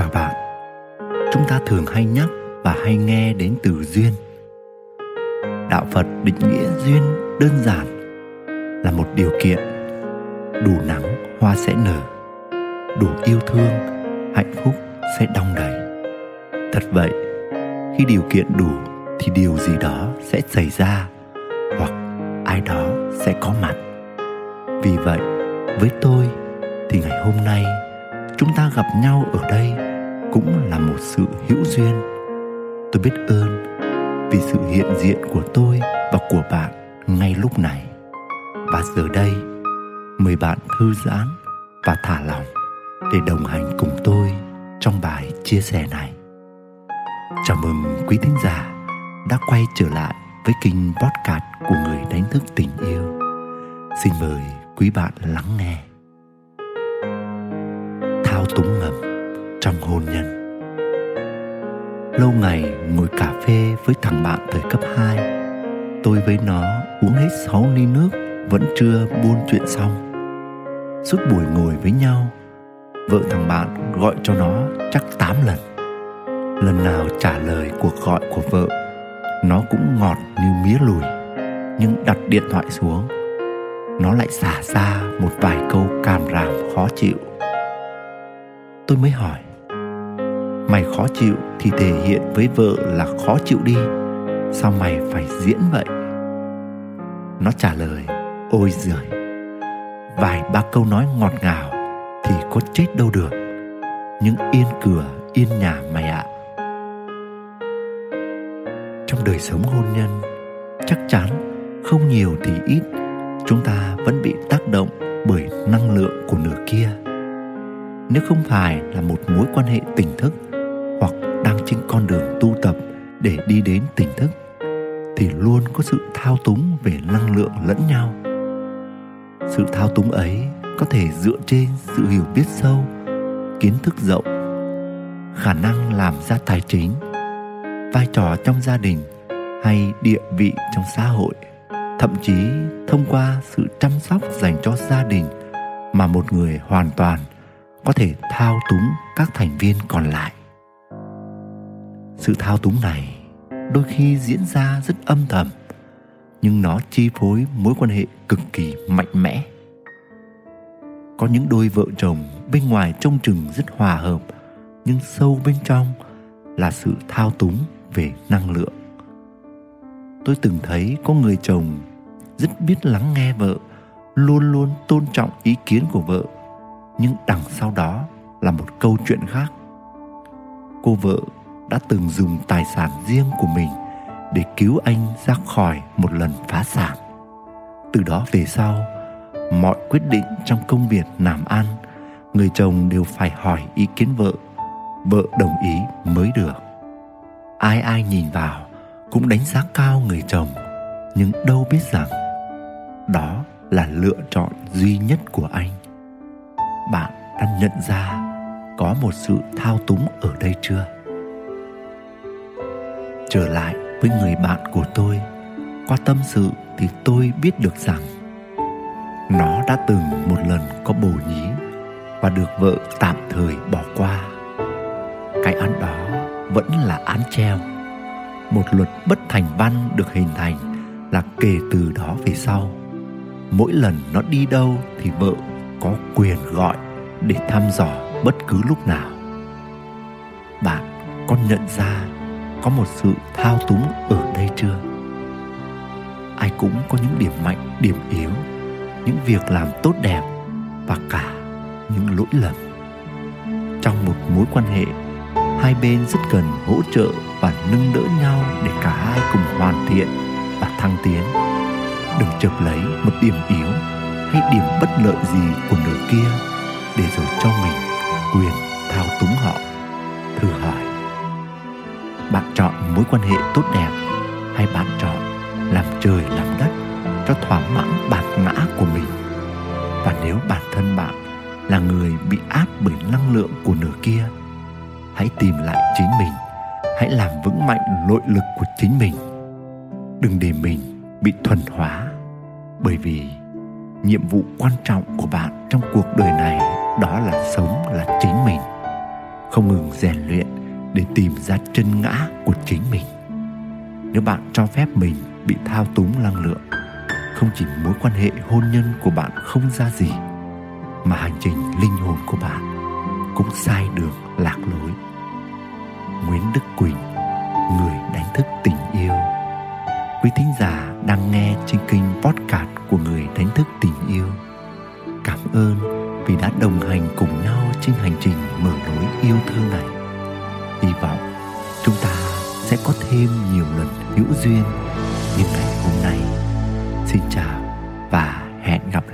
Chào bạn. Chúng ta thường hay nhắc và hay nghe đến từ duyên. Đạo Phật định nghĩa duyên đơn giản là một điều kiện đủ nắng hoa sẽ nở, đủ yêu thương hạnh phúc sẽ đong đầy. Thật vậy, khi điều kiện đủ thì điều gì đó sẽ xảy ra hoặc ai đó sẽ có mặt. Vì vậy, với tôi thì ngày hôm nay chúng ta gặp nhau ở đây cũng là một sự hữu duyên. Tôi biết ơn vì sự hiện diện của tôi và của bạn ngay lúc này. Và giờ đây, mời bạn thư giãn và thả lỏng để đồng hành cùng tôi trong bài chia sẻ này. Chào mừng quý thính giả đã quay trở lại với kênh podcast của người đánh thức tình yêu. Xin mời quý bạn lắng nghe. Thao túng ngầm trong hôn nhân. Lâu ngày ngồi cà phê với thằng bạn thời cấp 2 Tôi với nó uống hết 6 ly nước, Vẫn chưa buôn chuyện xong. Suốt buổi ngồi với nhau, Vợ thằng bạn gọi cho nó chắc 8 lần. Lần nào trả lời cuộc gọi của vợ, Nó cũng ngọt như mía lùi, Nhưng đặt điện thoại xuống. Nó lại xả ra một vài câu càm ràm khó chịu. Tôi mới hỏi mày khó chịu thì thể hiện với vợ là khó chịu đi. Sao mày phải diễn vậy? Nó trả lời, ôi giời, vài ba câu nói ngọt ngào thì có chết đâu được. Nhưng yên cửa, yên nhà mày ạ. Trong đời sống hôn nhân, chắc chắn không nhiều thì ít, chúng ta vẫn bị tác động bởi năng lượng của nửa kia. Nếu không phải là một mối quan hệ tình thức hoặc đang trên con đường tu tập để đi đến tỉnh thức, thì luôn có sự thao túng về năng lượng lẫn nhau. Sự thao túng ấy có thể dựa trên sự hiểu biết sâu, kiến thức rộng, khả năng làm ra tài chính, vai trò trong gia đình hay địa vị trong xã hội, thậm chí thông qua sự chăm sóc dành cho gia đình mà một người hoàn toàn có thể thao túng các thành viên còn lại sự thao túng này đôi khi diễn ra rất âm thầm, nhưng nó chi phối mối quan hệ cực kỳ mạnh mẽ. Có những đôi vợ chồng bên ngoài trông chừng rất hòa hợp, nhưng sâu bên trong là sự thao túng về năng lượng. Tôi từng thấy có người chồng rất biết lắng nghe vợ, luôn luôn tôn trọng ý kiến của vợ, nhưng đằng sau đó là một câu chuyện khác. Cô vợ đã từng dùng tài sản riêng của mình để cứu anh ra khỏi một lần phá sản. Từ đó về sau, mọi quyết định trong công việc làm ăn, người chồng đều phải hỏi ý kiến vợ. Vợ đồng ý mới được. Ai ai nhìn vào cũng đánh giá cao người chồng, nhưng đâu biết rằng đó là lựa chọn duy nhất của anh. Bạn đã nhận ra có một sự thao túng ở đây chưa? Trở lại với người bạn của tôi. Qua tâm sự thì tôi biết được rằng nó đã từng một lần có bồ nhí và được vợ tạm thời bỏ qua. Cái án đó vẫn là án treo. Một luật bất thành văn được hình thành là kể từ đó về sau. Mỗi lần nó đi đâu thì vợ có quyền gọi để thăm dò bất cứ lúc nào. Bạn có nhận ra có một sự thao túng ở đây chưa? Ai cũng có những điểm mạnh, điểm yếu, những việc làm tốt đẹp và cả những lỗi lầm. Trong một mối quan hệ, hai bên rất cần hỗ trợ và nâng đỡ nhau để cả hai cùng hoàn thiện và thăng tiến. Đừng chụp lấy một điểm yếu hay điểm bất lợi gì của nửa kia để rồi cho mình quyền thao túng họ, thử hỏi bạn chọn mối quan hệ tốt đẹp hay bạn chọn làm trời làm đất cho thỏa mãn bản ngã của mình? Và nếu bản thân bạn là người bị áp bởi năng lượng của nửa kia, hãy tìm lại chính mình, hãy làm vững mạnh nội lực của chính mình. Đừng để mình bị thuần hóa bởi vì nhiệm vụ quan trọng của bạn trong cuộc đời này đó là sống là chính mình, không ngừng rèn luyện để tìm ra chân ngã của chính mình. Nếu bạn cho phép mình bị thao túng năng lượng, không chỉ mối quan hệ hôn nhân của bạn không ra gì, mà hành trình linh hồn của bạn cũng sai đường lạc lối. Nguyễn đức quỳnh, người đánh thức tình yêu. Quý thính giả đang nghe trên kênh podcast của người đánh thức tình yêu. Cảm ơn vì đã đồng hành cùng nhau trên hành trình mở lối yêu thương này hy vọng chúng ta sẽ có thêm nhiều lần hữu duyên như ngày hôm nay. Xin chào và hẹn gặp